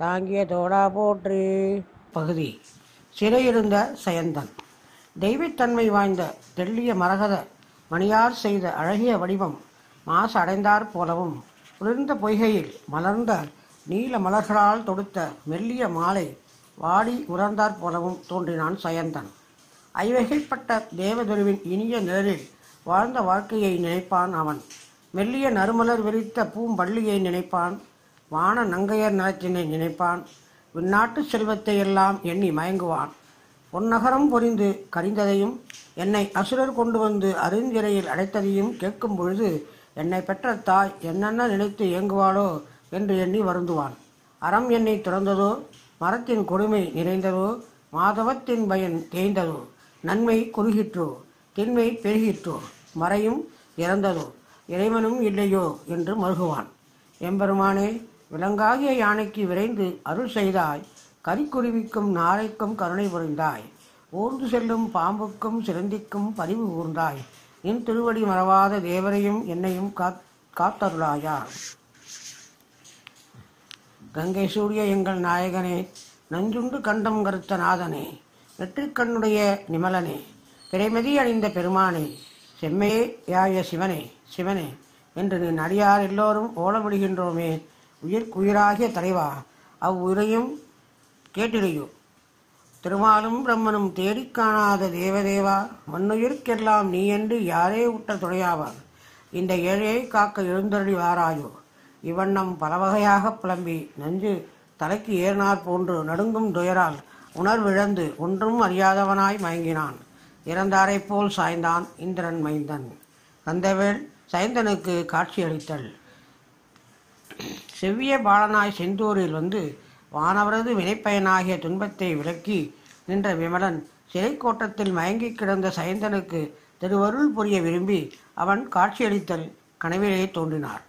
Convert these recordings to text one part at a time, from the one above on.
தாங்கிய தோடா போற்றி. பகுதி. சிறையிருந்த சயந்தன். தெய்வத்தன்மை வாய்ந்த தெள்ளிய மரகத மணியார் செய்த அழகிய வடிவம் மாசு அடைந்தாற் போலவும் குளிர்ந்த பொய்கையில் மலர்ந்த நீல மலர்களால் தொடுத்த மெல்லிய மாலை வாடி உறந்தாற் போலவும் தோன்றினான் சயந்தன். ஐவகைப்பட்ட தேவதுருவின் இனிய நிழலில் வாழ்ந்த வாழ்க்கையை நினைப்பான் அவன். மெல்லிய நறுமலர் விரித்த பூம்பள்ளியை நினைப்பான் வான நங்கையர் நலத்தினை நினைப்பான். விண்ணாட்டு செல்வத்தை எல்லாம் எண்ணி மயங்குவான். பொன்னகரம் பொரிந்து கரிந்ததையும் என்னை அசுரர் கொண்டு வந்து அருந்திரையில் அடைத்ததையும் கேட்கும் பொழுது என்னை பெற்ற தாய் என்னென்ன நினைத்து இயங்குவாளோ என்று எண்ணி வருந்துவான். அறம் என்னை துறந்ததோ மரத்தின் கொடுமை நிறைந்ததோ மாதவத்தின் பயன் தேய்ந்ததோ நன்மை குறுகிற்றோ திண்மை பெருகிற்றோ மறையும் இறந்ததோ இறைவனும் இல்லையோ என்று மருகுவான். எம்பெருமானே விலங்காகிய யானைக்கு விரைந்து அருள் செய்தாய். கரிக்குருவிக்கும் நாரைக்கும் கருணை புரிந்தாய். ஊர்ந்து செல்லும் பாம்புக்கும் சிலந்திக்கும் பதிவு கூர்ந்தாய். என் திருவடி மறவாத தேவரையும் என்னையும் காத் காத்தருளாயா கங்கை சூரிய எங்கள் நாயகனே நஞ்சுண்டு கண்டம் கருத்த நாதனே நெற்றிக்கண்ணுடைய நிமலனே பிறைமதி அணிந்த பெருமானே செம்மையே யாய சிவனே சிவனே என்று நின் அடியார் எல்லோரும் ஓலமிடுகின்றோமே உயிர்க்குயிராகிய தலைவா அவ்வுரையும் கேட்டிடையோ. திருமாலும் பிரம்மனும் தேடிக் காணாத தேவதேவா மண்ணுயிர்க்கெல்லாம் நீ என்று யாரே உற்ற துணையாவார். இந்த ஏழையை காக்க எழுந்தருளி வாராயோ. இவ்வண்ணம் பலவகையாக புலம்பி நஞ்சு தலைக்கு ஏறினார் போன்று நடுங்கும் துயரால் உணர்விழந்து ஒன்றும் அறியாதவனாய் மயங்கினான். இறந்தாரைப் போல் சாய்ந்தான் இந்திரன் மைந்தன். கந்தவேல் சைந்தனுக்கு காட்சியளித்தல். செவ்விய பாலனாய் செந்தூரில் வந்து வானவரது வினைப்பயனாகிய துன்பத்தை விலக்கி நின்ற விமலன் சிறை கோட்டத்தில் மயங்கிக் கிடந்த சயந்தனுக்கு திருவருள் புரிய விரும்பி அவன் காட்சியளித்தல் கனவிலே தோன்றினார்.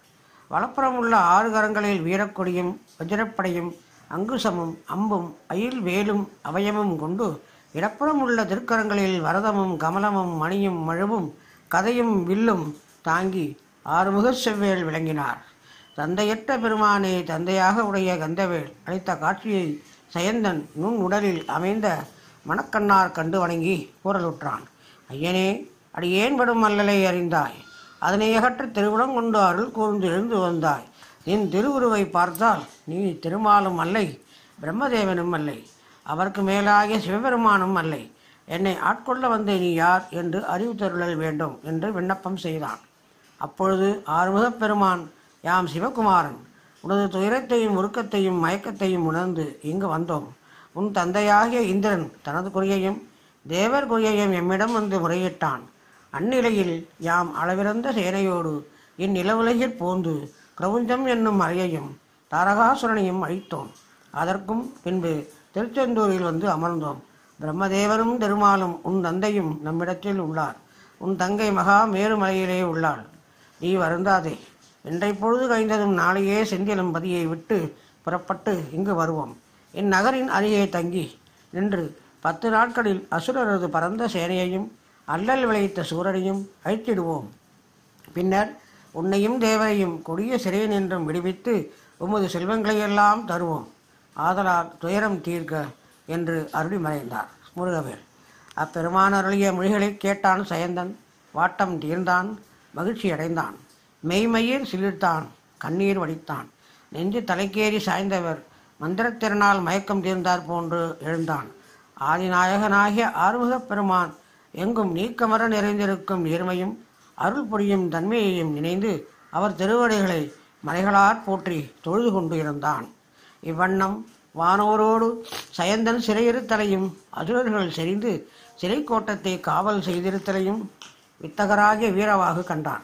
வலப்புறம் உள்ள ஆறு கரங்களில் வீரக்கொடியும் வஜ்ரப்படையும் அங்குசமும் அம்பும் அயில் வேலும் அவயமும் கொண்டு இடப்புறம் உள்ள திருக்கரங்களில் வரதமும் கமலமும் மணியும் மழுவும் கதையும் வில்லும் தாங்கி ஆறுமுக செவ்வேல் விளங்கினார். தந்தையற்ற பெருமானே தந்தையாக உடைய கந்தவேல் அளித்த காட்சியை சயந்தன் நுண் உடலில் அமைந்த மணக்கண்ணார் கண்டு வணங்கி கூறலுற்றான். ஐயனே அடியேன் படும் அல்லலை அறிந்தாய்? அதனை அகற்ற திருவிடம் கொண்டு அருள் கூர்ந்து எழுந்து வந்தாய். நின் திருவுருவை பார்த்தால் நீ திருமாலும் அல்லை பிரம்மதேவனும் அல்லை அவருக்கு மேலாகிய சிவபெருமானும் அல்லை. என்னை ஆட்கொள்ள வந்த நீ யார் என்று அறிவு தருளல் வேண்டும் என்று விண்ணப்பம் செய்தான். அப்பொழுது ஆறுமுகப் பெருமான் யாம் சிவகுமாரன். உனது துயரத்தையும் உருக்கத்தையும் மயக்கத்தையும் உணர்ந்து இங்கு வந்தோம். உன் தந்தையாகிய இந்திரன் தனது குறியையும் தேவர் குறியையும் எம்மிடம் வந்து முறையிட்டான். அந்நிலையில் யாம் அளவிறந்த சேனையோடு இந்நிலவுலகில் போந்து கிரவுஞ்சம் என்னும் மறையையும் தாரகாசுரனையும் அழித்தோம். அதற்கும் பின்பு திருச்செந்தூரில் வந்து அமர்ந்தோம். பிரம்மதேவரும் திருமாலும் உன் தந்தையும் நம்மிடத்தில் உள்ளார். உன் தங்கை மகா மேருமலையிலே உள்ளாள். நீ வருந்தாதே. இன்றை பொழுது கழிந்ததும் நாளையே செந்திலம் பதியை விட்டு புறப்பட்டு இங்கு வருவோம். இந்நகரின் அருகே தங்கி நின்று பத்து நாட்களில் அசுரரது பரந்த சேனையையும் அல்லல் விளைத்த சூரனையும் அழித்திடுவோம். பின்னர் உன்னையும் தேவரையும் கொடிய சிறையில் நின்றும் விடுவித்து உமது செல்வங்களையெல்லாம் தருவோம். ஆதலால் துயரம் தீர்க்க என்று அருளி மறைந்தார் முருகவேல். அப்பெருமான் அருளிய மொழிகளைக் கேட்டான் சயந்தன். வாட்டம் தீர்ந்தான். மகிழ்ச்சி அடைந்தான் மெய்மயிர் சிலிர்த்தான் கண்ணீர் வடித்தான். நெஞ்சு தலைக்கேறி சாய்ந்தவர் மந்திரத்திறனால் மயக்கம் தீர்ந்தார் போன்று எழுந்தான். ஆதிநாயகனாகிய ஆறுமுகப் பெருமான் எங்கும் நீக்கமர நிறைந்திருக்கும் நேர்மையும் அருள் புரியும் தன்மையையும் நினைந்து அவர் திருவடிகளை மலைகளார் போற்றி தொழுது கொண்டு இருந்தான். இவ்வண்ணம் வானோரோடு சயந்தன் சிறையிருத்தலையும் அசுரர்கள் செறிந்து சிறை கோட்டத்தை காவல் செய்திருத்தலையும் வித்தகராகிய வீரவாக கண்டான்.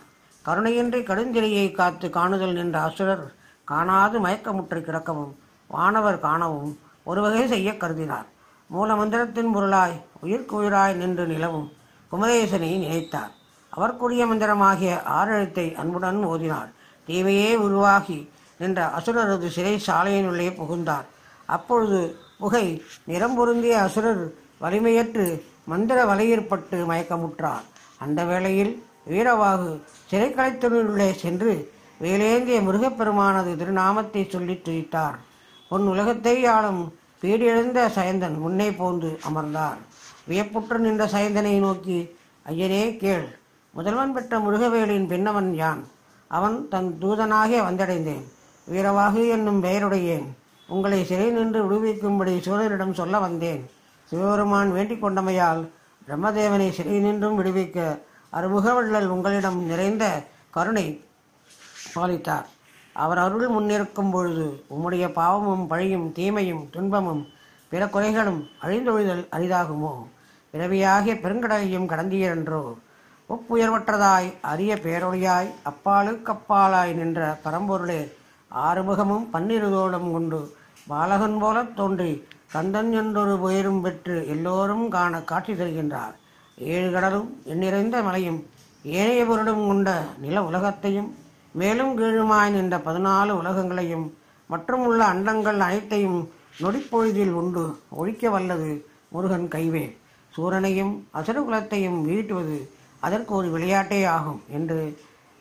கருணையின்றி கடுஞ்சிறையை காத்து காணுதல் நின்ற அசுரர் காணாது மயக்கமுற்று கிடக்கவும் வானவர் காணவும் ஒரு வகை செய்ய கருதினார். மூலமந்திரத்தின் பொருளாய் உயிர்க்குயிராய் நின்று நிலவும் குமரேசனை நினைத்தார். அவர்க்குரிய மந்திரமாகிய ஆறெழுத்தை அன்புடன் ஓதினார். தீமையே உருவாகி நின்ற அசுரரது சிறை சாலையினுள்ளே புகுந்தார். அப்பொழுது புகை நிறம் பொருந்திய அசுரர் வலிமையற்று மந்திர வலையிற்பட்டு மயக்கமுற்றார். அந்த வேளையில் வீரவாகு சிறைக்கலைத்தினுள்ளே சென்று வேலேந்திய முருகப்பெருமானது திருநாமத்தை சொல்லித் துதித்தார். உன் உலகத்தை ஆளும் பீடியெழுந்த சயந்தன் முன்னே போந்து அமர்ந்தார். வியப்புற்று நின்ற சயந்தனை நோக்கி ஐயனே கேள். முதல்வன் பெற்ற முருகவேலின் பின்னவன் யான்? அவன் தன் தூதனாக வந்தடைந்தேன். வீரவாகு என்னும் பெயருடையேன் உங்களை சிறை நின்று விடுவிக்கும்படி சூரனிடம் சொல்ல வந்தேன். சிவபெருமான் வேண்டிக் கொண்டமையால் பிரம்மதேவனை சிறை நின்றும் விடுவிக்க அருமுகவள்ளல் உங்களிடம் நிறைந்த கருணை பாலித்தார். அவர் அருள் முன்னிருக்கும் பொழுது உம்முடைய பாவமும் பழியும் தீமையும் துன்பமும் பிற குறைகளும் அழிந்தொழிதல் அரிதாகுமோ? பிறவியாகிய பெருங்கடலையும் கடந்தீரென்றோ? ஒப்புயர்வற்றதாய் அரிய பேரொழியாய் அப்பாலுக்கப்பாலாய் நின்ற பரம்பொருளே ஆறுமுகமும் பன்னிருதோடும் கொண்டு பாலகன் போலத் தோன்றி கந்தன் என்றொரு உயரும் பெற்று எல்லோரும் காண காட்சி தருகின்றார். ஏழு கடலும் எண்ணிறைந்த மலையும் ஏனைய பொருளும் கொண்ட நில உலகத்தையும் மேலும் கீழுமாய் நின்ற பதினாலு உலகங்களையும் மற்றும் உள்ள அண்டங்கள் அனைத்தையும் நொடிப்பொழுதில் உண்டு ஒழிக்க வல்லது முருகன் கைவே. சூரனையும் அசுரகுலத்தையும் வீழ்த்துவது அதற்கு ஒரு விளையாட்டே ஆகும் என்று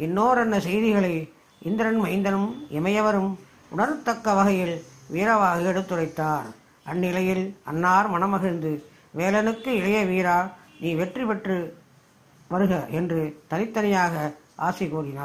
இன்னோரன்ன செய்திகளை இந்திரன் மைந்தனும் இமையவரும் உணரத்தக்க வகையில் வீரவாக எடுத்துரைத்தார். அந்நிலையில் அன்னார் மனமகிழ்ந்து வேலனுக்கு இளைய வீரா நீ வெற்றி பெற்று வருக என்று தனித்தனியாக ஆசை கூறினார்.